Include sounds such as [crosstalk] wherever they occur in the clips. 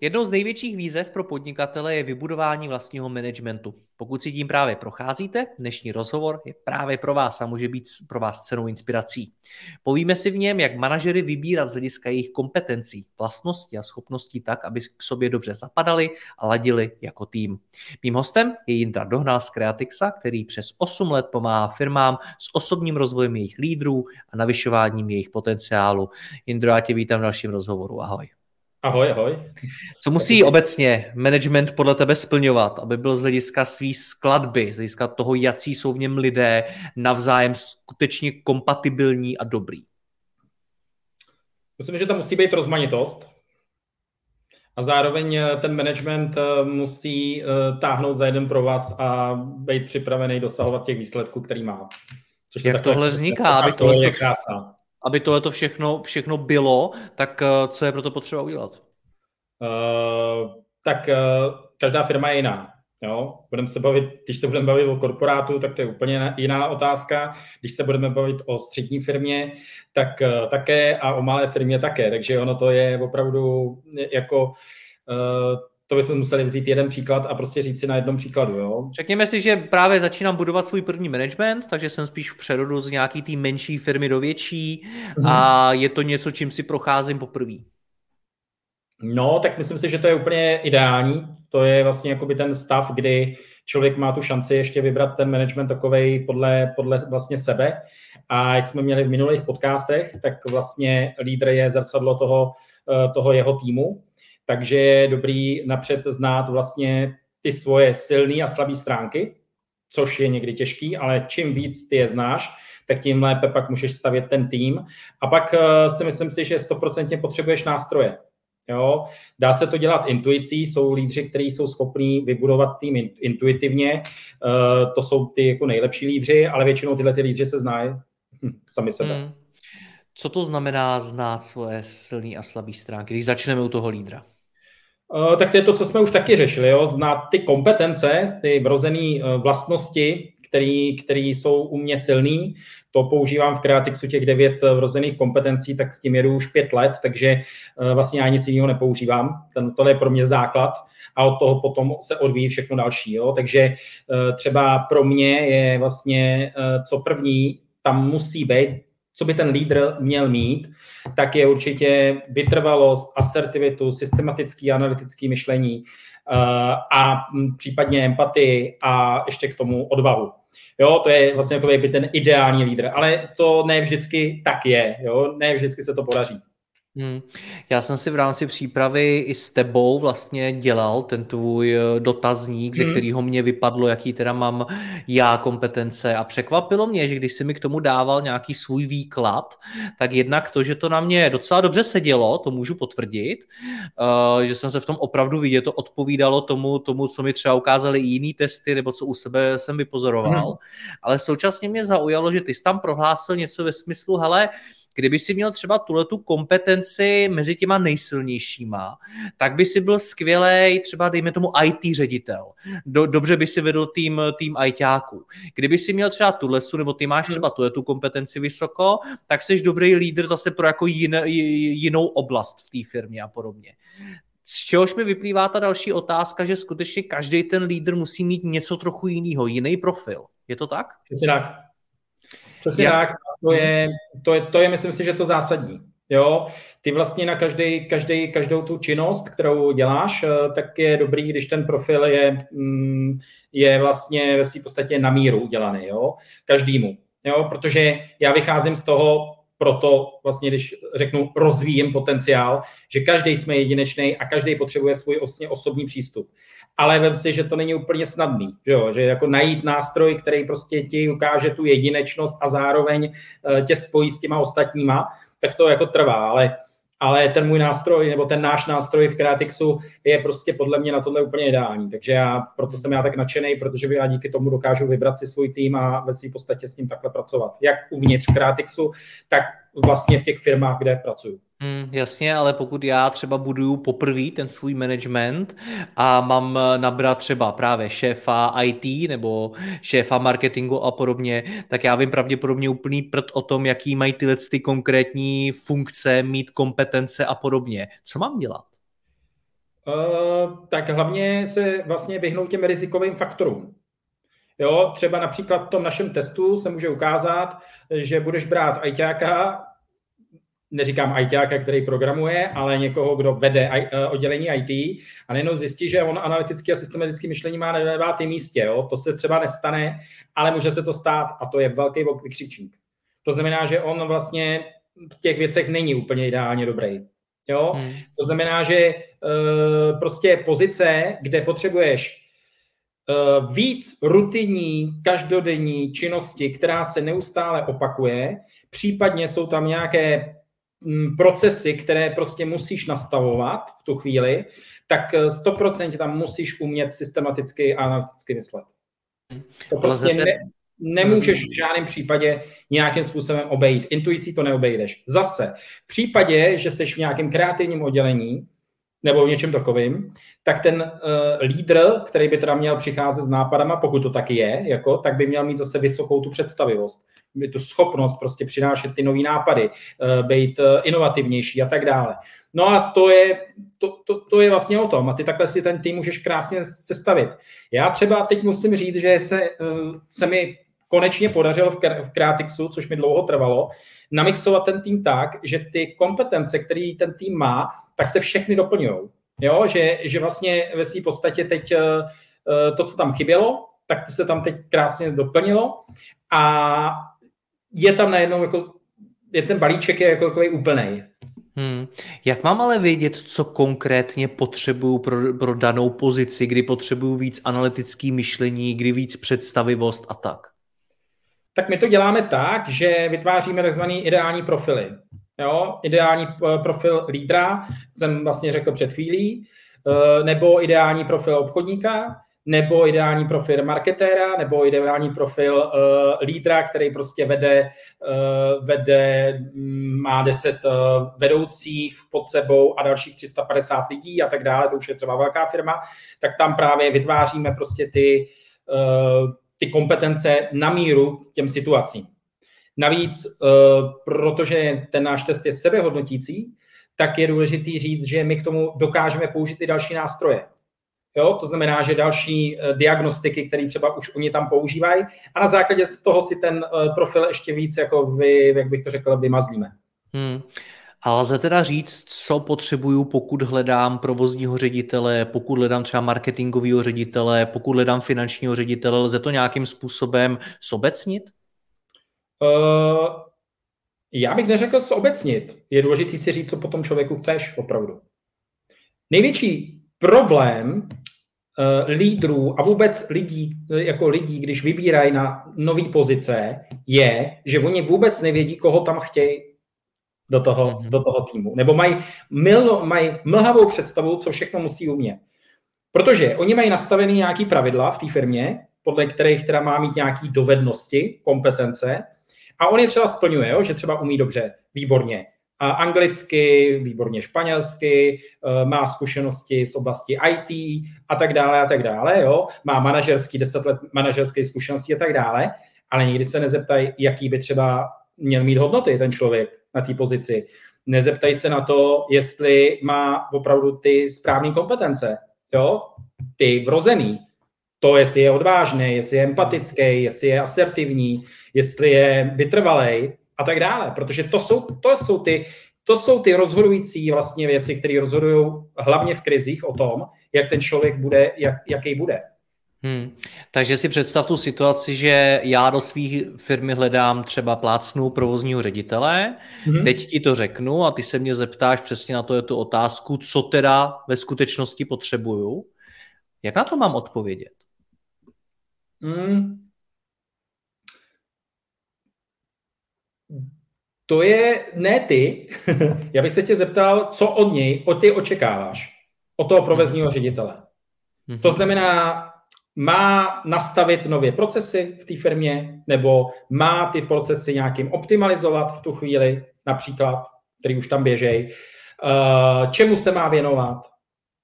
Jednou z největších výzev pro podnikatele je vybudování vlastního managementu. Pokud si tím právě procházíte, dnešní rozhovor je právě pro vás a může být pro vás cenou inspirací. Povíme si v něm, jak manažery vybírat z hlediska jejich kompetencí, vlastností a schopností tak, aby k sobě dobře zapadali a ladili jako tým. Mým hostem je Jindra Dohnal z Creatixa, který přes 8 let pomáhá firmám s osobním rozvojem jejich lídrů a navyšováním jejich potenciálu. Jindro, já tě vítám v dalším rozhovoru. Ahoj. Ahoj, ahoj. Co musí obecně management podle tebe splňovat, aby byl z hlediska svý skladby, z hlediska toho, jaký jsou v něm lidé navzájem skutečně kompatibilní a dobrý? Myslím, že tam musí být rozmanitost a zároveň eh, ten management eh, musí eh, táhnout za jeden pro vás a být připravený dosahovat těch výsledků, který má. Což Jak tohle vzniká? Aby tohle krásná aby tohle to všechno, všechno bylo, tak eh, co je pro to potřeba udělat? Uh, tak uh, každá firma je jiná. Jo? Budeme se bavit, když se budeme bavit o korporátu, tak to je úplně jiná otázka. Když se budeme bavit o střední firmě, tak uh, také a o malé firmě také. Takže ono to je opravdu jako uh, to bychom museli vzít jeden příklad a prostě říct si na jednom příkladu. Jo? Řekněme si, že právě začínám budovat svůj první management, takže jsem spíš v přerodu z nějaký té menší firmy do větší mm. a je to něco, čím si procházím poprvé. No, tak myslím si, že to je úplně ideální. To je vlastně jakoby ten stav, kdy člověk má tu šanci ještě vybrat ten management takovej podle, podle vlastně sebe. A jak jsme měli v minulých podcastech, tak vlastně lídr je zrcadlo toho, eh, toho jeho týmu takže je dobrý napřed znát vlastně ty svoje silné a slabé stránky, což je někdy těžký, ale čím víc ty je znáš, tak tím lépe pak můžeš stavět ten tým. A pak uh, si myslím si, že 100% potřebuješ nástroje. Jo? Dá se to dělat intuicí, jsou lídři, kteří jsou schopní vybudovat tým intuitivně, uh, to jsou ty jako nejlepší lídři, ale většinou tyhle ty lídři se znají hm, sami sebe. Hmm. Co to znamená znát svoje silné a slabé stránky, když začneme u toho lídra? Eh, tak to je to, co jsme už taky řešili, jo? znát ty kompetence, ty vrozené eh, vlastnosti, které jsou u mě silný. To používám v Creatixu těch devět eh, vrozených kompetencí, tak s tím jedu už pět let, takže vlastně já nic jiného nepoužívám. Ten, to je pro mě základ a od toho potom se odvíjí všechno další. Jo? Takže třeba pro mě je vlastně co první, tam musí být co by ten lídr měl mít, tak je určitě vytrvalost, asertivitu, systematický analytický myšlení uh, a případně empatii a ještě k tomu odvahu. Jo, to je vlastně jako by ten ideální lídr, ale to ne vždycky tak je, jo, ne vždycky se to podaří. Hmm. Já jsem si v rámci přípravy i s tebou vlastně dělal ten tvůj eh, dotazník, hmm. ze kterého mě vypadlo, jaký teda mám já kompetence a překvapilo mě, že když si mi k tomu dával nějaký svůj výklad, tak jednak to, že to na mě docela dobře sedělo, to můžu potvrdit, uh, že jsem se v tom opravdu vidět, to odpovídalo tomu, tomu, co mi třeba ukázali jiný testy, nebo co u sebe jsem vypozoroval, hmm. ale současně mě zaujalo, že ty jsi tam prohlásil něco ve smyslu, hele, Kdyby si měl třeba tuhle tu kompetenci mezi těma nejsilnějšíma, tak by si byl skvělý třeba dejme tomu IT ředitel. Do, dobře by si vedl tým, tým ITáků. Kdyby si měl třeba tuhle nebo ty máš hmm. třeba tuhle tu kompetenci vysoko, tak jsi dobrý lídr zase pro jako jin, jinou oblast v té firmě a podobně. Z čehož mi vyplývá ta další otázka, že skutečně každý ten lídr musí mít něco trochu jiného, jiný profil. Je to tak? Přesně tak. Přesně Jak? tak. To je, to, je, to je, myslím si, že to zásadní. Jo, ty vlastně na každý, každý, každou tu činnost, kterou děláš, eh, tak je dobrý, když ten profil je, mm, je vlastně ve své podstatě na míru udělaný, jo, každému. Jo, protože já vycházím z toho, proto vlastně, když řeknu rozvíjím potenciál, že každý jsme jedinečný a každý potřebuje svůj osobní přístup. Ale vem si, že to není úplně snadný, že, jo? že jako najít nástroj, který prostě ti ukáže tu jedinečnost a zároveň eh, tě spojí s těma ostatníma, tak to jako trvá, ale ale ten můj nástroj, nebo ten náš nástroj v Creatixu je prostě podle mě na tohle úplně ideální. Takže já, proto jsem já tak nadšený, protože já díky tomu dokážu vybrat si svůj tým a ve své podstatě s ním takhle pracovat. Jak uvnitř Creatixu, tak vlastně v těch firmách, kde pracuju. Hmm, jasně, ale pokud já třeba buduju poprvé ten svůj management a mám eh, nabrat třeba právě šéfa IT nebo šéfa marketingu a podobně, tak já vím pravděpodobně úplný prd o tom, jaký mají tyhle ty konkrétní funkce, mít kompetence a podobně. Co mám dělat? Uh, tak hlavně se vlastně vyhnout těm rizikovým faktorům. Jo, třeba například v tom našem testu se může ukázat, že budeš brát ITáka, neříkám ITáka, který programuje, ale někoho, kdo vede eh, oddělení IT a nejenom zjistí, že on analytický a systematický myšlení má na devátém místě. Jo? To se třeba nestane, ale může se to stát a to je velký vykřičník. To znamená, že on vlastně v těch věcech není úplně ideálně dobrý. Jo? Hmm. To znamená, že uh, prostě pozice, kde potřebuješ uh, víc rutinní, každodenní činnosti, která se neustále opakuje, případně jsou tam nějaké procesy, které prostě musíš nastavovat v tu chvíli, tak 100% eh, tam musíš umět systematicky a analyticky myslet. To prostě ne, nemůžeš v žádném případě nějakým způsobem obejít. Intuicí to neobejdeš. Zase, v případě, že jsi v nějakém kreativním oddělení, nebo v něčem takovým, tak ten uh, lídr, který by teda měl přicházet s nápadama, pokud to taky je, jako, tak by měl mít zase vysokou tu představivost tu schopnost prostě přinášet ty nové nápady, eh, být eh, inovativnější a tak dále. No a to je, to, to, to je vlastně o tom a ty takhle si ten tým můžeš krásně sestavit. Já třeba teď musím říct, že se, eh, se mi konečně podařilo v Creatixu, což mi dlouho trvalo, namixovat ten tým tak, že ty kompetence, které ten tým má, tak se všechny doplňují. Jo, že, že vlastně ve své podstatě teď to, co tam chybělo, tak to se tam teď krásně doplnilo a je tam najednou jako, je ten balíček je jako takový úplný. Hmm. Jak mám ale vědět, co konkrétně potřebuju pro, pro danou pozici, kdy potřebuju víc analytický myšlení, kdy víc představivost a tak? Tak my to děláme tak, že vytváříme tzv. ideální profily. Jo? Ideální eh, profil lídra, jsem vlastně řekl před chvílí, eh, nebo ideální profil obchodníka, nebo ideální profil marketéra, nebo ideální profil uh, lídra, který prostě vede, uh, vede mm, má 10 uh, vedoucích pod sebou a dalších 350 lidí a tak dále, to už je třeba velká firma, tak tam právě vytváříme prostě ty, uh, ty kompetence na míru těm situacím. Navíc, uh, protože ten náš test je sebehodnotící, tak je důležité říct, že my k tomu dokážeme použít i další nástroje. Jo? To znamená, že další eh, diagnostiky, které třeba už oni tam používají a na základě z toho si ten eh, profil ještě víc, jako vy, jak bych to řekl, vymazlíme. Hmm. A lze teda říct, co potřebuju, pokud hledám provozního ředitele, pokud hledám třeba marketingového ředitele, pokud hledám finančního ředitele, lze to nějakým způsobem sobecnit? Uh, já bych neřekl sobecnit. Je důležité si říct, co po tom člověku chceš opravdu. Největší problém uh, lídrů a vůbec lidí, jako lidí, když vybírají na nové pozice, je, že oni vůbec nevědí, koho tam chtějí do toho, mm-hmm. do toho týmu. Nebo mají, mil, mají mlhavou představu, co všechno musí umět. Protože oni mají nastavený nějaký pravidla v té firmě, podle kterých teda má mít nějaké dovednosti, kompetence, a on je třeba splňuje, jo, že třeba umí dobře, výborně anglicky, výborně španělsky, eh, má zkušenosti z oblasti IT a tak dále a tak dále, jo? má manažerský, deset let manažerské zkušenosti a tak dále, ale nikdy se nezeptají, jaký by třeba měl mít hodnoty ten člověk na té pozici. Nezeptají se na to, jestli má opravdu ty správné kompetence, jo? ty vrozený, to, jestli je odvážný, jestli je empatický, jestli je asertivní, jestli je vytrvalý, a tak dále, protože to jsou, to jsou ty to jsou ty rozhodující vlastně věci, které rozhodují hlavně v krizích o tom, jak ten člověk bude, jak, jaký bude. Hmm. Takže si představ tu situaci, že já do svých firmy hledám třeba plácnu provozního ředitele, hmm. teď ti to řeknu a ty se mě zeptáš přesně na to je tu otázku, co teda ve skutečnosti potřebuju. Jak na to mám odpovědět? Hmm. To je ne ty. [laughs] Já bych se tě zeptal, co od něj, od ty očekáváš, od toho provozního ředitele. Hmm. To znamená, má nastavit nové procesy v té firmě, nebo má ty procesy nějakým optimalizovat v tu chvíli, například, který už tam běžej, eh, čemu se má věnovat,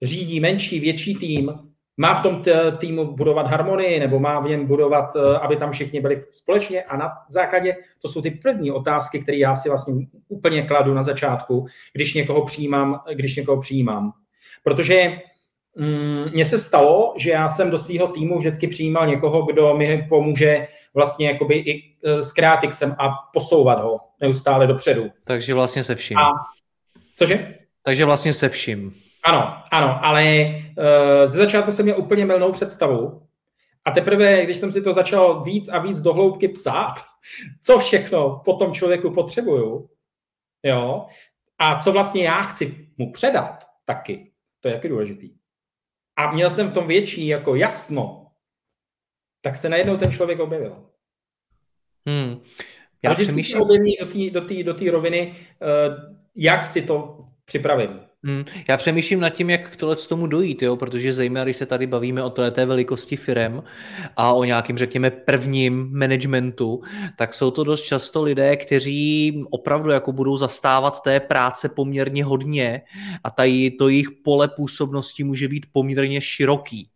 řídí menší, větší tým, má v tom týmu budovat harmonii, nebo má v něm budovat, eh, aby tam všichni byli společně a na základě, to jsou ty první otázky, které já si vlastně úplně kladu na začátku, když někoho přijímám, když někoho přijímám. Protože Mm, mně se stalo, že já jsem do svého týmu vždycky přijímal někoho, kdo mi pomůže vlastně jakoby i e, s kreatixem a posouvat ho neustále dopředu. Takže vlastně se vším. A, cože? Takže vlastně se vším. Ano, ano, ale uh, ze začátku jsem měl úplně milnou představu a teprve, když jsem si to začal víc a víc dohloubky psát, [laughs] co všechno po tom člověku potřebuju, jo, a co vlastně já chci mu předat taky, to je taky důležitý a měl jsem v tom větší jako jasno, tak se najednou ten člověk objevil. Hmm. Já přemýšlím... objeví do té do tý, do tý roviny, uh, jak si to připravím. Hmm. Já přemýšlím nad tím, jak k tohle tomu dojít, jo? protože zejména, když se tady bavíme o té velikosti firem a o nějakým, řekněme, prvním managementu, tak jsou to dost často lidé, kteří opravdu jako budou zastávat té práce poměrně hodně a tady to jejich pole působnosti může být poměrně široký.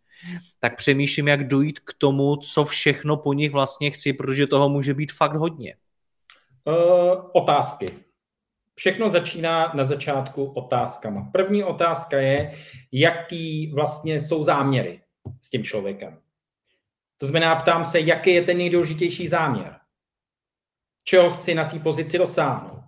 Tak přemýšlím, jak dojít k tomu, co všechno po nich vlastně chci, protože toho může být fakt hodně. Uh, otázky. Všechno začíná na začátku otázkama. První otázka je, jaký vlastně jsou záměry s tím člověkem. To znamená, ptám se, jaký je ten nejdůležitější záměr. Čeho chci na té pozici dosáhnout.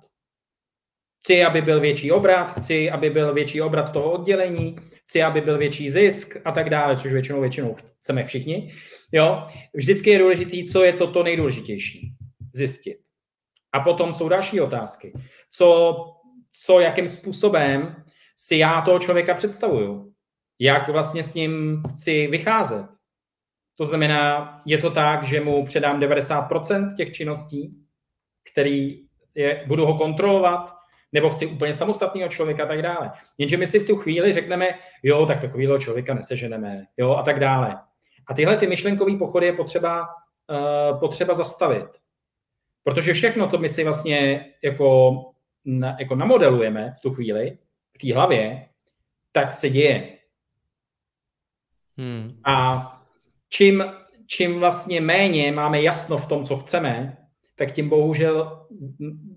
Chci, aby byl větší obrat, chci, aby byl větší obrat toho oddělení, chci, aby byl větší zisk a tak dále, což většinou většinou chceme všichni. Jo? Vždycky je důležité, co je to, to nejdůležitější. Zjistit. A potom jsou další otázky. Co, co jakým způsobem si já toho člověka představuju? Jak vlastně s ním chci vycházet? To znamená, je to tak, že mu předám 90% těch činností, který je, budu ho kontrolovat, nebo chci úplně samostatného člověka a tak dále. Jenže my si v tu chvíli řekneme, jo, tak takového člověka neseženeme, jo, a tak dále. A tyhle ty myšlenkové pochody je potřeba, uh, potřeba zastavit. Protože všechno, co my si vlastně jako, na, jako namodelujeme v tu chvíli, v té hlavě, tak se děje. Hmm. A čím, čím vlastně méně máme jasno v tom, co chceme, tak tím bohužel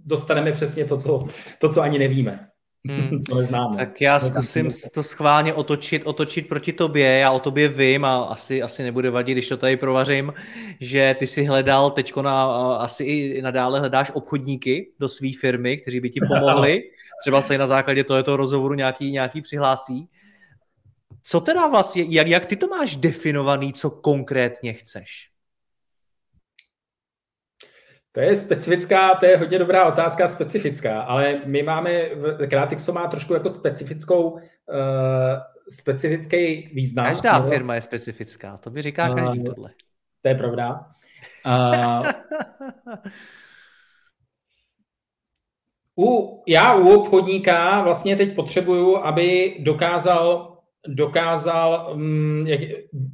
dostaneme přesně to, co, to, co ani nevíme. Hmm. [laughs] Co neznáme. Tak já zkusím to schválně otočit, otočit proti tobě. Já o tobě vím a asi, asi nebude vadit, když to tady provařím, že ty si hledal teď na, asi i nadále hledáš obchodníky do své firmy, kteří by ti [laughs] pomohli. Třeba se na základě tohoto rozhovoru nějaký, nějaký přihlásí. Co teda vlastně, jak, jak ty to máš definovaný, co konkrétně chceš? To je specifická, to je hodně dobrá otázka, specifická, ale my máme, Kratixo má trošku jako specifickou, uh, specifický význam. Každá firma je specifická, to by říká uh, každý tohle. To je pravda. Uh, [laughs] u, já u obchodníka vlastně teď potřebuju, aby dokázal, dokázal um, jak,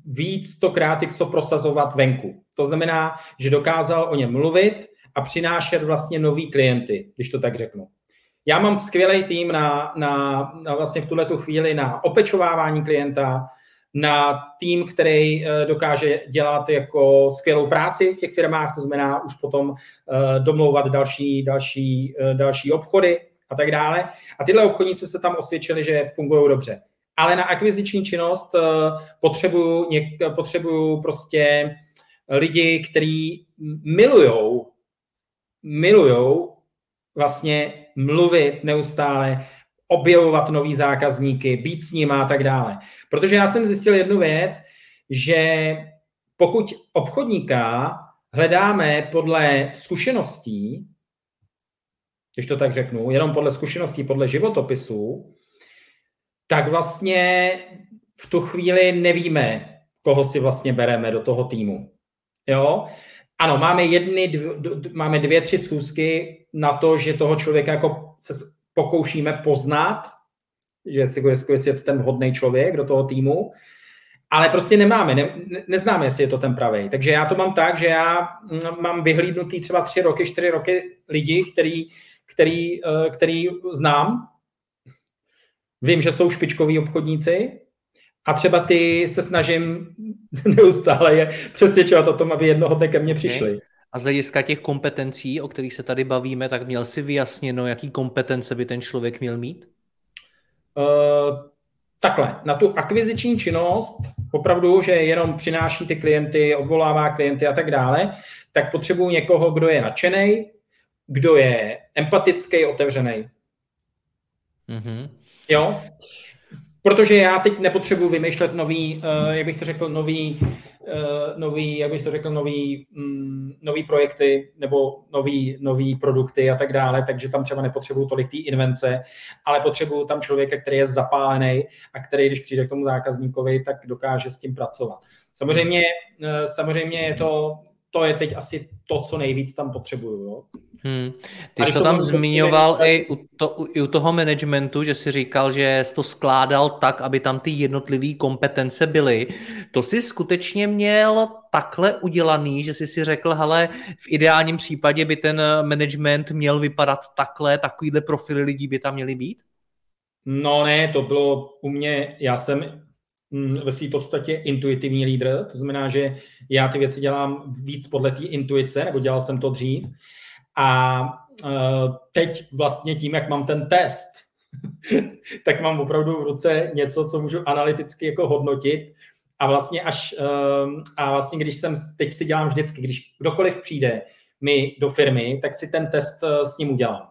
víc to Kratixo prosazovat venku. To znamená, že dokázal o něm mluvit a přinášet vlastně nový klienty, když to tak řeknu. Já mám skvělý tým na, na, na vlastně v tuhle chvíli na opečovávání klienta, na tým, který eh, dokáže dělat jako skvělou práci v těch firmách, to znamená už potom eh, domlouvat další, další, eh, další obchody a tak dále. A tyhle obchodníci se tam osvědčili, že fungují dobře. Ale na akviziční činnost potřebuju, potřebuju prostě lidi, kteří milujou, milujou vlastně mluvit neustále, objevovat nový zákazníky, být s nimi a tak dále. Protože já jsem zjistil jednu věc, že pokud obchodníka hledáme podle zkušeností, když to tak řeknu, jenom podle zkušeností, podle životopisu, tak vlastně v tu chvíli nevíme, koho si vlastně bereme do toho týmu. Jo? Ano, máme, jedny, dvě, máme dvě, tři schůzky na to, že toho člověka jako se pokoušíme poznat, že jestli, jestli je to ten vhodný člověk do toho týmu, ale prostě nemáme, ne, neznáme, jestli je to ten pravý. Takže já to mám tak, že já mm, mám vyhlídnutý třeba tři roky, čtyři roky lidi, který, který, eh, který znám. Vím, že jsou špičkoví obchodníci a třeba ty se snažím [laughs] neustále je přesvědčovat o tom, aby jednoho dne ke mně přišli. Okay. A z hlediska těch kompetencí, o kterých se tady bavíme, tak měl si vyjasněno, jaký kompetence by ten člověk měl mít? Uh, takhle, na tu akviziční činnost, opravdu, že jenom přináší ty klienty, odvolává klienty a tak dále, tak potřebuji někoho, kdo je nadšený, kdo je empatický, otevřený. Mm-hmm. Jo? Protože já teď nepotřebuji vymýšlet nový, uh, jak bych to řekl, nový, uh, nový, jak bych to řekl, nový, um, nový projekty nebo nový, nový produkty a tak dále, takže tam třeba nepotřebuju tolik té invence, ale potřebuju tam člověka, který je zapálený a který, když přijde k tomu zákazníkovi, tak dokáže s tím pracovat. Samozřejmě, uh, samozřejmě je to, to je teď asi to, co nejvíc tam potřebuju. Jo? Hmm. Ty jsi to tam zmiňoval i u, to, i u toho managementu, že jsi říkal, že jsi to skládal tak, aby tam ty jednotlivé kompetence byly. To jsi skutečně měl takhle udělaný, že jsi si řekl, hele, v ideálním případě by ten management měl vypadat takhle, takovýhle profily lidí by tam měly být? No ne, to bylo u mě, já jsem mm, ve své podstatě intuitivní lídr, to znamená, že já ty věci dělám víc podle té intuice, nebo dělal jsem to dřív. A uh, teď vlastně tím, jak mám ten test, [laughs] tak mám opravdu v ruce něco, co můžu analyticky jako hodnotit a vlastně až, uh, a vlastně když jsem, teď si dělám vždycky, když kdokoliv přijde mi do firmy, tak si ten test uh, s ním udělám.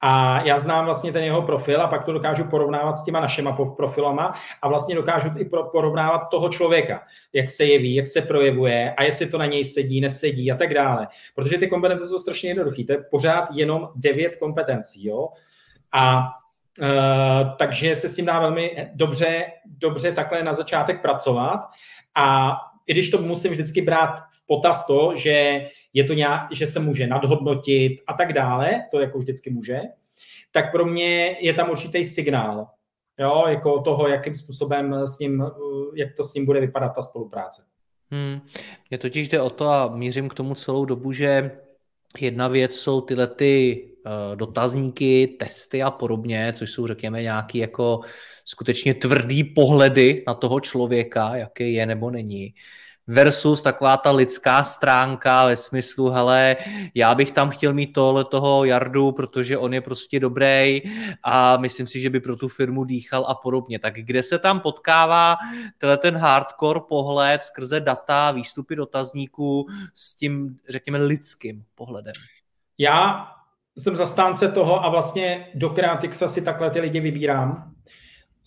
A já znám vlastně ten jeho profil a pak to dokážu porovnávat s těma našima profilama a vlastně dokážu i porovnávat toho člověka, jak se jeví, jak se projevuje a jestli to na něj sedí, nesedí a tak dále. Protože ty kompetence jsou strašně jednoduché. To je pořád jenom devět kompetencí. Jo? A Uh, takže se s tím dá velmi dobře, dobře takhle na začátek pracovat. A i když to musím vždycky brát v potaz to, že je to nějak, že se může nadhodnotit a tak dále, to jako vždycky může, tak pro mě je tam určitý signál, jo, jako toho, jakým způsobem s ním, jak to s ním bude vypadat ta spolupráce. Hmm. Mně totiž jde o to a mířím k tomu celou dobu, že jedna věc jsou tyhle ty uh, dotazníky, testy a podobně, což jsou, řekněme, nějaký jako skutečně tvrdý pohledy na toho člověka, jaký je nebo není versus taková ta lidská stránka ve smyslu, hele, já bych tam chtěl mít tohle toho Jardu, protože on je prostě dobrý a myslím si, že by pro tu firmu dýchal a podobně. Tak kde se tam potkává tenhle ten hardcore pohled skrze data, výstupy dotazníků s tím, řekněme, lidským pohledem? Já jsem zastánce toho a vlastně do Creatixa si takhle ty lidi vybírám.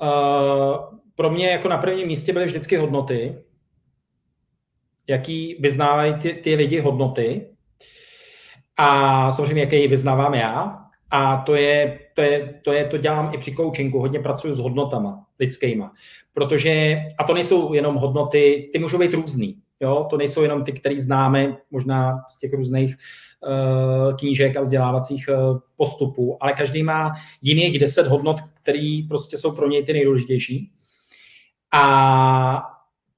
Uh, pro mě jako na prvním místě byly vždycky hodnoty, jaký vyznávají ty, ty lidi hodnoty a samozřejmě, jaké ji vyznávám já. A to je, to je, to je, to dělám i při coachingu, hodně pracuji s hodnotama lidskýma. Protože, a to nejsou jenom hodnoty, ty můžou být různý. Jo? To nejsou jenom ty, které známe možná z těch různých uh, knížek a vzdělávacích uh, postupů, ale každý má jiných deset hodnot, které prostě jsou pro něj ty nejdůležitější. A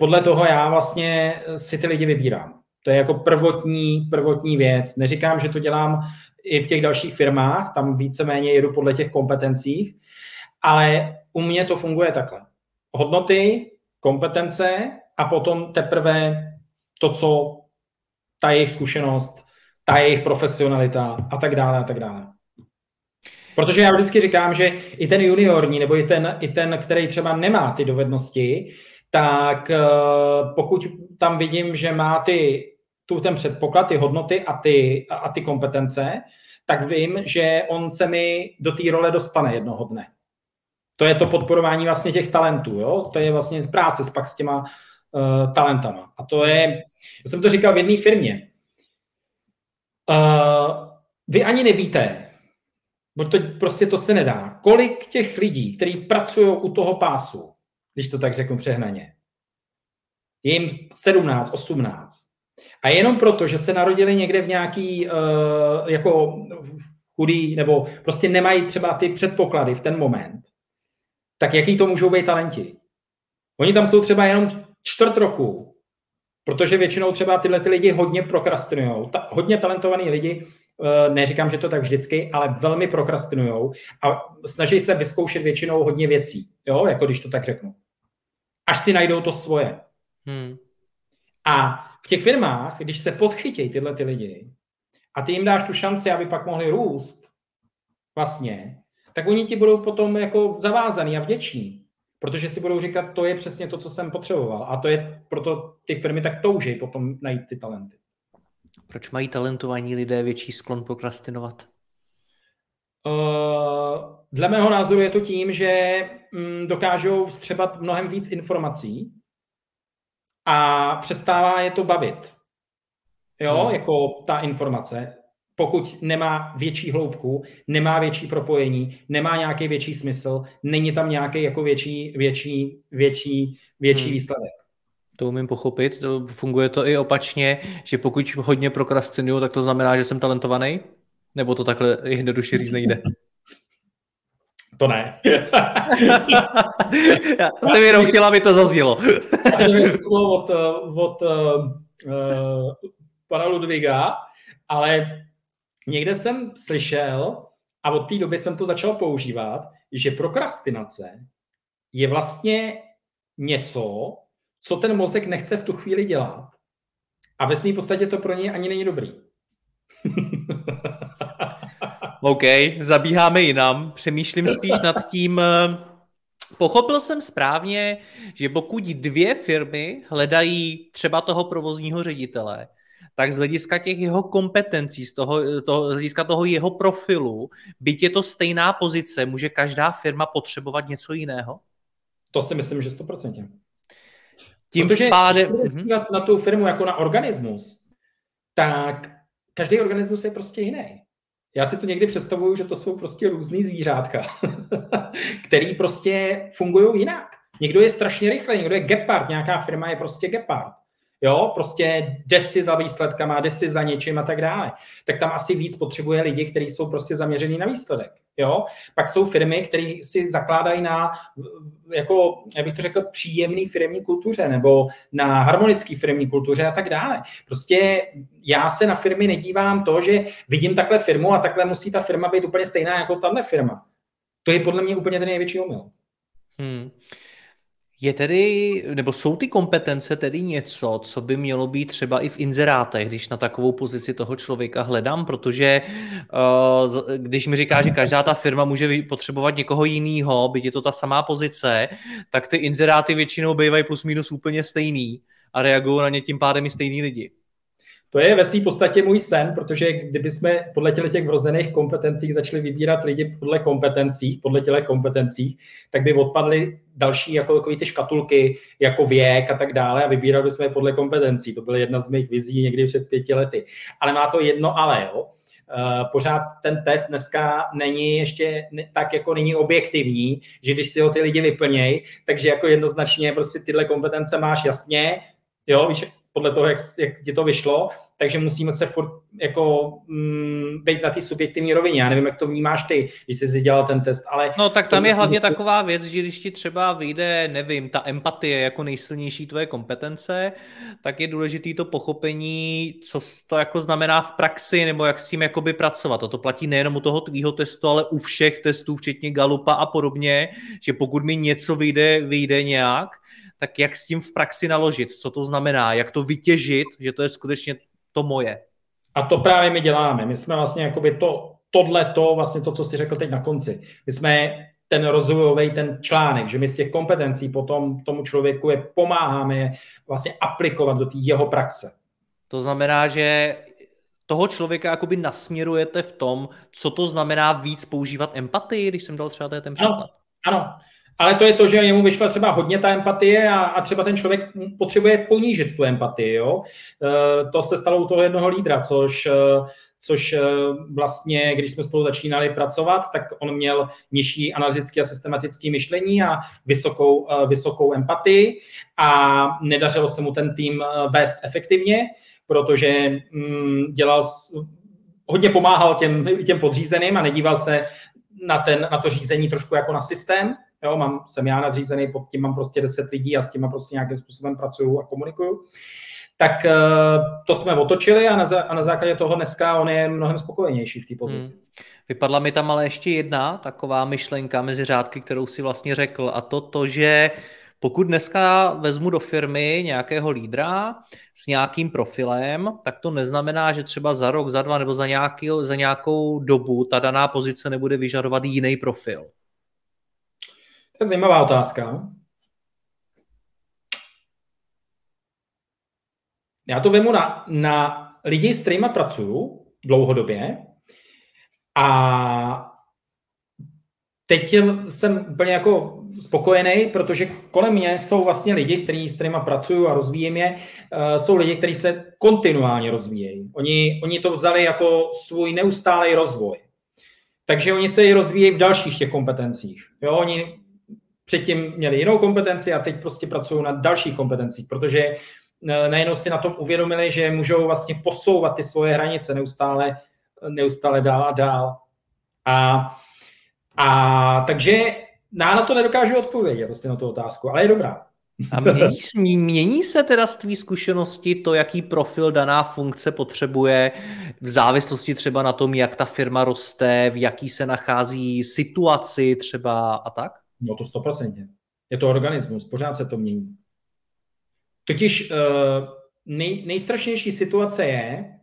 podle toho já vlastně si ty lidi vybírám. To je jako prvotní, prvotní věc. Neříkám, že to dělám i v těch dalších firmách, tam víceméně jedu podle těch kompetencích, ale u mě to funguje takhle. Hodnoty, kompetence a potom teprve to, co ta jejich zkušenost, ta jejich profesionalita a tak dále a tak dále. Protože já vždycky říkám, že i ten juniorní, nebo i ten, i ten, který třeba nemá ty dovednosti, tak eh, pokud tam vidím, že má ty, tu ten předpoklad, ty hodnoty a ty, a ty kompetence, tak vím, že on se mi do té role dostane jednoho dne. To je to podporování vlastně těch talentů, jo? To je vlastně práce pak s těma, uh, talentama. A to je, já jsem to říkal v jedné firmě. Uh, vy ani nevíte, bo to prostě to se nedá, kolik těch lidí, kteří pracují u toho pásu, když to tak řeknu přehnaně, je jim 17, 18. A jenom proto, že se narodili někde v nějaký uh, jako chudý, nebo prostě nemají třeba ty předpoklady v ten moment, tak jaký to můžou být talenti? Oni tam jsou třeba jenom čtvrt roku, protože většinou třeba tyhle ty lidi hodně prokrastinují. Ta, hodně talentovaní lidi, uh, neříkám, že to tak vždycky, ale velmi prokrastinují a snaží se vyzkoušet většinou hodně věcí, jo, jako když to tak řeknu. Až si najdou to svoje. Hmm. A v těch firmách, když se podchytějí tyhle ty lidi a ty jim dáš tu šanci, aby pak mohli růst, vlastně, tak oni ti budou potom jako zavázaný a vděční, protože si budou říkat, to je přesně to, co jsem potřeboval. A to je proto ty firmy tak touží potom najít ty talenty. Proč mají talentovaní lidé větší sklon prokrastinovat? Uh, dle mého názoru je to tím, že mm, dokážou vstřebat mnohem víc informací a přestává je to bavit. Jo, hmm. jako ta informace, pokud nemá větší hloubku, nemá větší propojení, nemá nějaký větší smysl, není tam nějaký jako větší, větší, větší, větší hmm. výsledek. To umím pochopit. To funguje to i opačně, že pokud hodně prokrastinuju, tak to znamená, že jsem talentovaný? Nebo to takhle jednoduše říct nejde? [laughs] To ne. [laughs] Já jsem jenom chtěla, aby to zaznělo. [laughs] od, od uh, pana Ludviga, ale někde jsem slyšel, a od té doby jsem to začal používat, že prokrastinace je vlastně něco, co ten mozek nechce v tu chvíli dělat. A ve své podstatě to pro něj ani není dobrý. OK, zabíháme jinam. Přemýšlím spíš nad tím, eh, Pochopil jsem správně, že pokud dvě firmy hledají třeba toho provozního ředitele, tak z hlediska těch jeho kompetencí, z toho, toho, z hlediska toho jeho profilu, byť je to stejná pozice, může každá firma potřebovat něco jiného? To si myslím, že 100%. Tím Protože pádem... Když na, na tu firmu jako na organismus, tak každý organismus je prostě jiný. Já si to někdy představuju, že to jsou prostě různý zvířátka, [laughs] který prostě fungují jinak. Někdo je strašně rychlý, někdo je gepard, nějaká firma je prostě gepard. Jo, prostě jde si za výsledkama, jde si za něčím a tak dále. Tak tam asi víc potřebuje lidi, kteří jsou prostě zaměřený na výsledek. Jo? Pak jsou firmy, které si zakládají na, jako, jak bych to řekl, příjemný firmní kultuře nebo na harmonický firmní kultuře a tak dále. Prostě já se na firmy nedívám to, že vidím takhle firmu a takhle musí ta firma být úplně stejná jako tahle firma. To je podle mě úplně ten největší omyl. Hmm. Je tedy, nebo jsou ty kompetence tedy něco, co by mělo být třeba i v inzerátech, když na takovou pozici toho člověka hledám, protože uh, když mi říká, že každá ta firma může potřebovat někoho jiného, byť je to ta samá pozice, tak ty inzeráty většinou bývají plus minus úplně stejný a reagují na ně tím pádem i stejný lidi. To je ve své podstatě můj sen, protože kdyby jsme podle těch vrozených kompetencích začali vybírat lidi podle kompetencí, podle těch kompetencí, tak by odpadly další jako takové ty škatulky, jako věk a tak dále a vybírali bychom je podle kompetencí. To byla jedna z mých vizí někdy před pěti lety. Ale má to jedno ale, jo. Uh, pořád ten test dneska není ještě tak jako není objektivní, že když si ho ty lidi vyplnějí, takže jako jednoznačně prostě tyhle kompetence máš jasně, jo, víš, podle toho, jak, jak ti to vyšlo, takže musíme se furt jako mm, být na té subjektivní rovině. Já nevím, jak to vnímáš ty, když jsi si dělal ten test, ale... No tak tam je hlavně taková věc, že když ti třeba vyjde, nevím, ta empatie jako nejsilnější tvoje kompetence, tak je důležité to pochopení, co to jako znamená v praxi, nebo jak s tím jakoby pracovat. A to platí nejenom u toho tvýho testu, ale u všech testů, včetně Galupa a podobně, že pokud mi něco vyjde, vyjde nějak, tak jak s tím v praxi naložit, co to znamená, jak to vytěžit, že to je skutečně to moje. A to právě my děláme. My jsme vlastně jakoby to, tohle to, vlastně to, co jsi řekl teď na konci. My jsme ten rozvojový ten článek, že my z těch kompetencí potom tomu člověku je pomáháme je vlastně aplikovat do té jeho praxe. To znamená, že toho člověka jakoby nasměrujete v tom, co to znamená víc používat empatii, když jsem dal třeba ten příklad. Ano, ano. Ale to je to, že jemu vyšla třeba hodně ta empatie a, a třeba ten člověk potřebuje ponížit tu empatii. Jo? E, to se stalo u toho jednoho lídra, což, e, což e, vlastně, když jsme spolu začínali pracovat, tak on měl nižší analytické a systematické myšlení a vysokou, vysokou empatii a nedařilo se mu ten tým vést efektivně, protože mm, dělal hodně pomáhal těm, těm podřízeným a nedíval se na, ten, na to řízení trošku jako na systém. Jo, mám, jsem já nadřízený, pod tím mám prostě 10 lidí a s těma prostě nějakým způsobem pracuju a komunikuju. Tak eh, to jsme otočili a na, a na základě toho dneska on je mnohem spokojenější v té pozici. Hmm. Vypadla mi tam ale ještě jedna taková myšlenka mezi řádky, kterou si vlastně řekl, a to to, že pokud dneska vezmu do firmy nějakého lídra s nějakým profilem, tak to neznamená, že třeba za rok, za dva nebo za, nějaký, za nějakou dobu ta daná pozice nebude vyžadovat jiný profil. To je zajímavá otázka. Já to vemu na, na lidi, s kterými pracuju dlouhodobě a teď jsem úplně jako spokojený, protože kolem mě jsou vlastně lidi, kteří s kterými pracuju a rozvíjím je, uh, jsou lidi, kteří se kontinuálně rozvíjejí. Oni, oni to vzali jako svůj neustálý rozvoj. Takže oni se i rozvíjejí v dalších těch kompetencích. Jo, oni předtím měli jinou kompetenci a teď prostě pracují na dalších kompetencích, protože eh, najednou si na tom uvědomili, že můžou vlastně posouvat ty svoje hranice neustále, neustále dál a dál. A, a takže já na to nedokážu odpovědět, vlastně na tu otázku, ale je dobrá. A mění, mění se teda z tvý zkušenosti to, jaký profil daná funkce potřebuje v závislosti třeba na tom, jak ta firma roste, v jaký se nachází situaci třeba a tak? No to stoprocentně. Je to organismus, pořád se to mění. Totiž uh, nej, nejstrašnější situace je,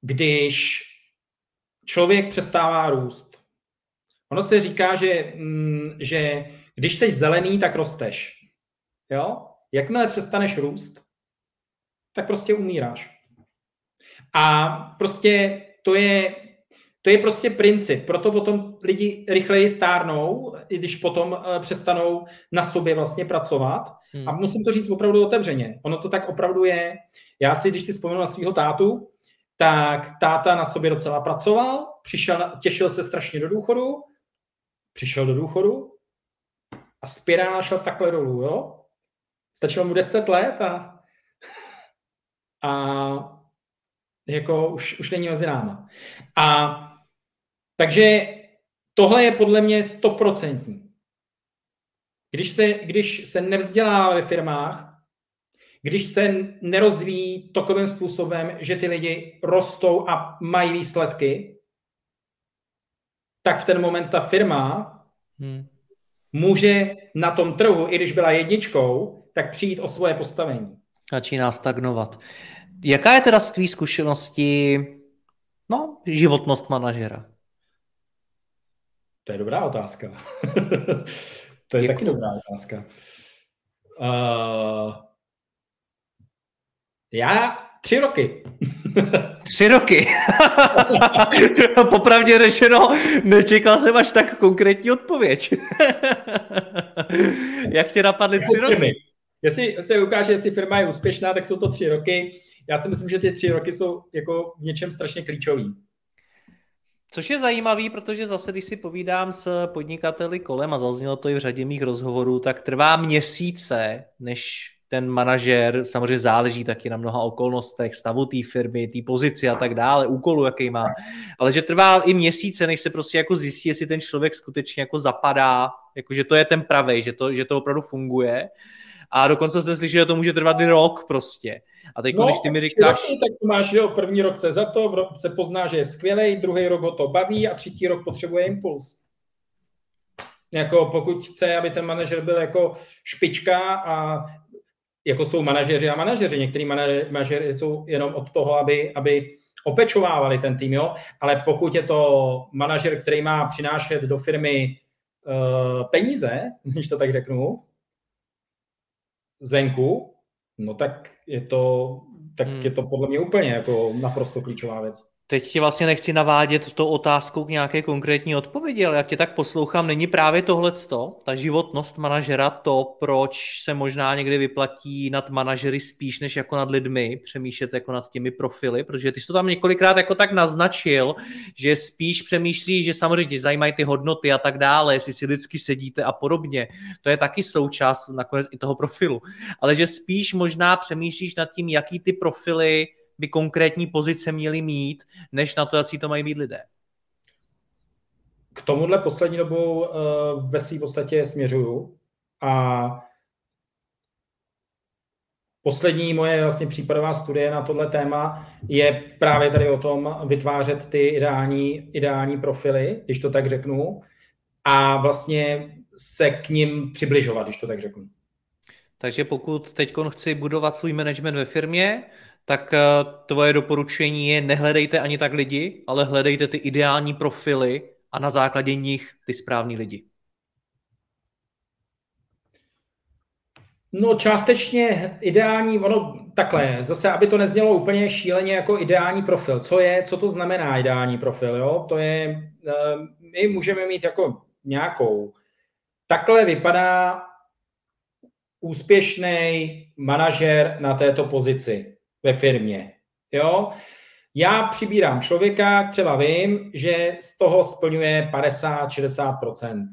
když člověk přestává růst. Ono se říká, že, mm, že když jsi zelený, tak rosteš. Jo? Jakmile přestaneš růst, tak prostě umíráš. A prostě to je, to je prostě princip. Proto potom lidi rychleji stárnou, i když potom eh, přestanou na sobě vlastně pracovat. Hmm. A musím to říct opravdu otevřeně. Ono to tak opravdu je. Já si, když si vzpomenu na svého tátu, tak táta na sobě docela pracoval, přišel, těšil se strašně do důchodu, přišel do důchodu a spirála šla takhle dolů, jo? Stačilo mu 10 let a, a jako už, už není mezi náma. A takže tohle je podle mě stoprocentní. Když se, když se nevzdělá ve firmách, když se nerozvíjí takovým způsobem, že ty lidi rostou a mají výsledky, tak v ten moment ta firma hmm. může na tom trhu, i když byla jedničkou, tak přijít o svoje postavení. Začíná stagnovat. Jaká je teda z tvý zkušenosti no, životnost manažera? To je dobrá otázka. [laughs] to je Děkuju. taky dobrá otázka. Uh, já tři roky. [laughs] Tři roky. [laughs] Popravdě řečeno, nečekal jsem až tak konkrétní odpověď. Jak tě napadly tři roky? Jestli se ukáže, jestli firma je úspěšná, tak jsou to tři roky. Já si myslím, že ty tři roky jsou jako v něčem strašně klíčový. Což je zajímavý, protože zase, když si povídám s podnikateli kolem a zaznělo to i v řadě mých rozhovorů, tak trvá měsíce, než ten manažer, samozřejmě záleží taky na mnoha okolnostech, stavu té firmy, té pozici a tak dále, úkolu, jaký má, ale že trvá i měsíce, než se prostě jako zjistí, jestli ten člověk skutečně jako zapadá, jako že to je ten pravej, že to, že to opravdu funguje. A dokonce se slyší, že to může trvat i rok prostě. A teď, no, když ty mi říkáš... Roky, tak máš, jo, první rok se za to, se pozná, že je skvělý, druhý rok ho to baví a třetí rok potřebuje impuls. Jako pokud chce, aby ten manažer byl jako špička a jako jsou manažeři a manažeři. Některý manažeři jsou jenom od toho, aby, aby opečovávali ten tým, jo? ale pokud je to manažer, který má přinášet do firmy uh, peníze, [laughs] když to tak řeknu, zvenku, no tak je to, tak hmm. je to podle mě úplně jako naprosto klíčová věc. Teď ti vlastně nechci navádět to otázkou k nějaké konkrétní odpovědi, ale jak tě tak poslouchám, není právě tohleto, ta životnost manažera, to, proč se možná někdy vyplatí nad manažery spíš než jako nad lidmi, přemýšlet jako nad těmi profily, protože ty jsi to tam několikrát jako tak naznačil, že spíš přemýšlíš, že samozřejmě tě zajímají ty hodnoty a tak dále, jestli si lidsky sedíte a podobně. To je taky součást nakonec i toho profilu. Ale že spíš možná přemýšlíš nad tím, jaký ty profily by konkrétní pozice měly mít, než na to, jaký to mají být lidé. K tomuhle poslední dobou uh, ve své podstatě směřuju a poslední moje vlastně případová studie na tohle téma je právě tady o tom vytvářet ty ideální, ideální profily, když to tak řeknu, a vlastně se k ním přibližovat, když to tak řeknu. Takže pokud teď chci budovat svůj management ve firmě, tak eh, tvoje doporučení je nehledejte ani tak lidi, ale hledejte ty ideální profily a na základě nich ty správní lidi. No částečně ideální, ono takhle, zase, aby to neznělo úplně šíleně jako ideální profil. Co je, co to znamená ideální profil, jo? To je, eh, my můžeme mít jako nějakou. Takhle vypadá úspěšný manažer na této pozici ve firmě. Jo? Já přibírám člověka, třeba vím, že z toho splňuje 50-60%.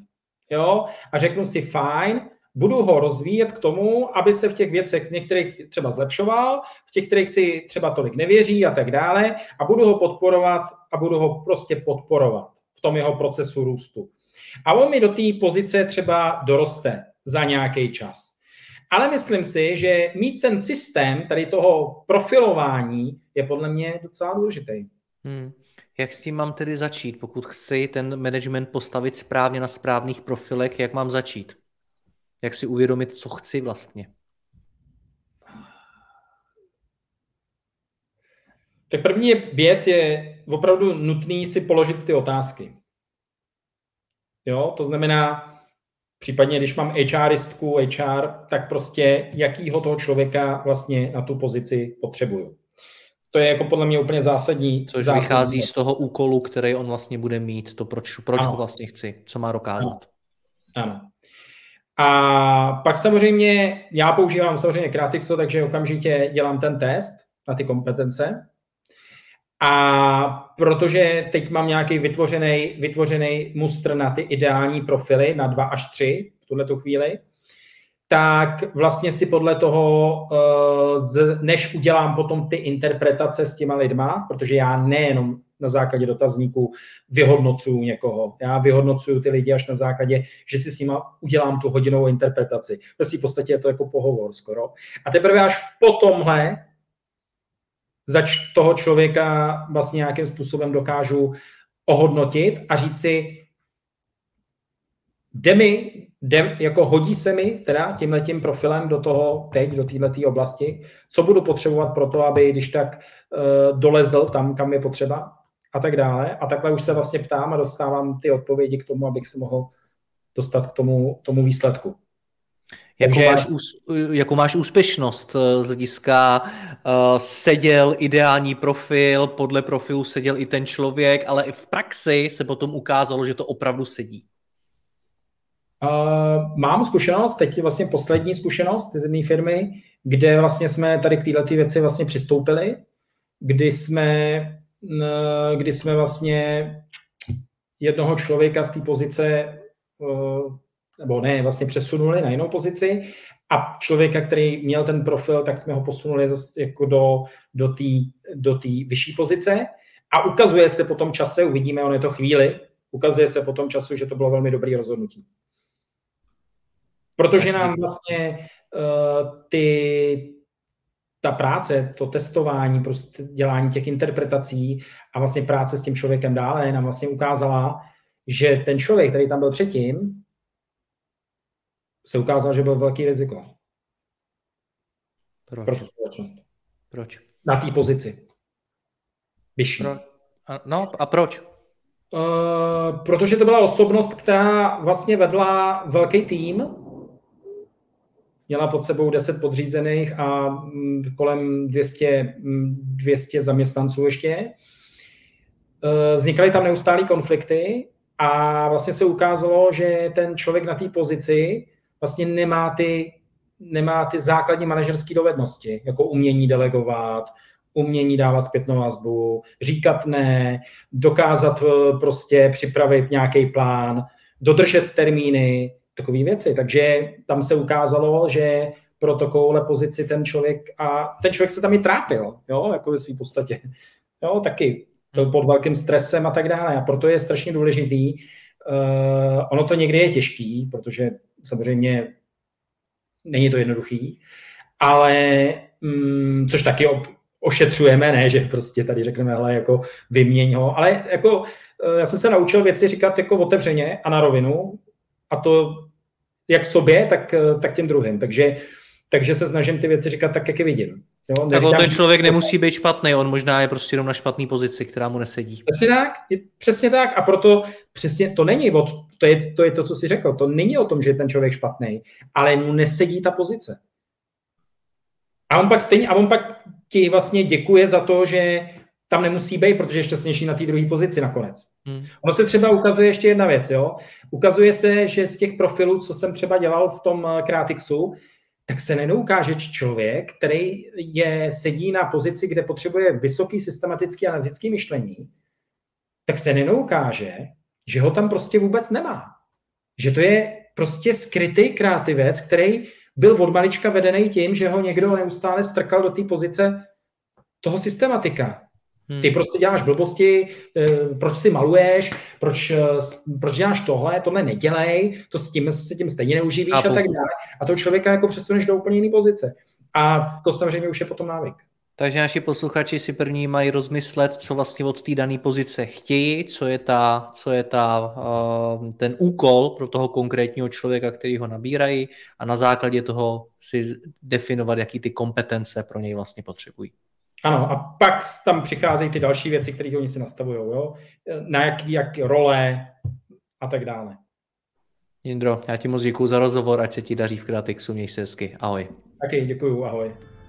Jo? A řeknu si, fajn, budu ho rozvíjet k tomu, aby se v těch věcech některých třeba zlepšoval, v těch, kterých si třeba tolik nevěří a tak dále a budu ho podporovat a budu ho prostě podporovat v tom jeho procesu růstu. A on mi do té pozice třeba doroste za nějaký čas. Ale myslím si, že mít ten systém tady toho profilování je podle mě docela důležitý. Hmm. Jak s tím mám tedy začít? Pokud chci ten management postavit správně na správných profilech, jak mám začít? Jak si uvědomit, co chci vlastně? Tak první věc je opravdu nutný si položit ty otázky. Jo, to znamená, Případně, když mám HRistku, HR, tak prostě jakýho toho člověka vlastně na tu pozici potřebuju. To je jako podle mě úplně zásadní. Což zásadní vychází z toho úkolu, který on vlastně bude mít, to proč, proč ho vlastně chci, co má dokázat. Ano. ano. A pak samozřejmě, já používám samozřejmě Kratixo, takže okamžitě dělám ten test na ty kompetence. A protože teď mám nějaký vytvořený, vytvořený mustr na ty ideální profily, na dva až tři v tuhle chvíli, tak vlastně si podle toho, eh, než udělám potom ty interpretace s těma lidma, protože já nejenom na základě dotazníků vyhodnocuju někoho. Já vyhodnocuju ty lidi až na základě, že si s nima udělám tu hodinovou interpretaci. V podstatě je to jako pohovor skoro. A teprve až po tomhle zač toho člověka vlastně nějakým způsobem dokážu ohodnotit a říct si, jde mi, jde, jako hodí se mi teda tímhletím profilem do toho teď, do této oblasti, co budu potřebovat pro to, aby když tak uh, dolezl tam, kam je potřeba a tak dále. A takhle už se vlastně ptám a dostávám ty odpovědi k tomu, abych se mohl dostat k tomu, tomu výsledku. Jakou, Takže... máš, jakou máš úspěšnost eh, z hlediska uh, seděl ideální profil, podle profilu seděl i ten člověk, ale i v praxi se potom ukázalo, že to opravdu sedí. Uh, mám zkušenost, teď je vlastně poslední zkušenost z jedné firmy, kde vlastně jsme tady k této věci vlastně přistoupili, kdy jsme, uh, kdy jsme vlastně jednoho člověka z té pozice uh, nebo ne, vlastně přesunuli na jinou pozici. A člověka, který měl ten profil, tak jsme ho posunuli zase jako do, do té do tý vyšší pozice. A ukazuje se po tom čase, uvidíme, on je to chvíli, ukazuje se po tom času, že to bylo velmi dobré rozhodnutí. Protože nám vlastně uh, ty, ta práce, to testování, prostě dělání těch interpretací a vlastně práce s tím člověkem dále nám vlastně ukázala, že ten člověk, který tam byl předtím, se ukázalo, že byl velký riziko. Proč? Pro společnost. Proč? Na té pozici. Vyšší. Pro... A, no a proč? Uh, protože to byla osobnost, která vlastně vedla velký tým, měla pod sebou 10 podřízených a mm, kolem 200, 200 mm, zaměstnanců ještě. vznikaly tam neustálé konflikty a vlastně se ukázalo, že ten člověk na té pozici vlastně nemá ty, nemá ty základní manažerské dovednosti, jako umění delegovat, umění dávat zpětnou vazbu, říkat ne, dokázat eh, prostě připravit nějaký plán, dodržet termíny, takové věci. Takže tam se ukázalo, že pro takovouhle pozici ten člověk, a ten člověk se tam i trápil, jo, jako ve své podstatě. Jo, taky byl pod velkým stresem a tak dále. A proto je strašně důležitý. Uh, ono to někdy je těžký, protože samozřejmě není to jednoduchý, ale um, což taky ošetřujeme, ne, že prostě tady řekneme, hele, jako vyměň ho, ale jako eh, já jsem se naučil věci říkat jako otevřeně a na rovinu a to jak sobě, tak, eh, tak těm druhým. Takže, takže se snažím ty věci říkat tak, jak je vidím. Jo, tak ten člověk nemusí být špatný, on možná je prostě jenom na špatné pozici, která mu nesedí. Přesně tak, je, přesně tak a proto přesně to není, od, to, je, to je to, co jsi řekl, to není o tom, že je ten člověk špatný, ale mu nesedí ta pozice. A on pak stejně, a on pak ti vlastně děkuje za to, že tam nemusí být, protože je šťastnější na té druhé pozici nakonec. Hmm. Ono se třeba ukazuje ještě jedna věc, jo. Ukazuje se, že z těch profilů, co jsem třeba dělal v tom Kratixu, eh, tak se nenoukáže člověk, který je, sedí na pozici, kde potřebuje vysoký systematický analytický myšlení, tak se nenoukáže, že ho tam prostě vůbec nemá. Že to je prostě skrytý kreativec, který byl od malička vedený tím, že ho někdo neustále strkal do té pozice toho systematika. Ty hmm. prostě děláš blbosti, eh, proč si maluješ, proč, eh, proč děláš tohle, tohle nedělej, to s tím, s tím stejně neuživíš a, a tak dále. A toho člověka jako přesuneš do úplně jiné pozice. A to samozřejmě už je potom návyk. Takže naši posluchači si první mají rozmyslet, co vlastně od té dané pozice chtějí, co je, ta, co je ta, uh, ten úkol pro toho konkrétního člověka, který ho nabírají a na základě toho si definovat, jaký ty kompetence pro něj vlastně potřebují. Ano, a pak tam přicházejí ty další věci, které oni si nastavují, jo? na jaký, jak role a tak dále. Jindro, já ti moc děkuji za rozhovor, ať se ti daří v Kreatixu, měj se hezky. Ahoj. Taky děkuji, ahoj.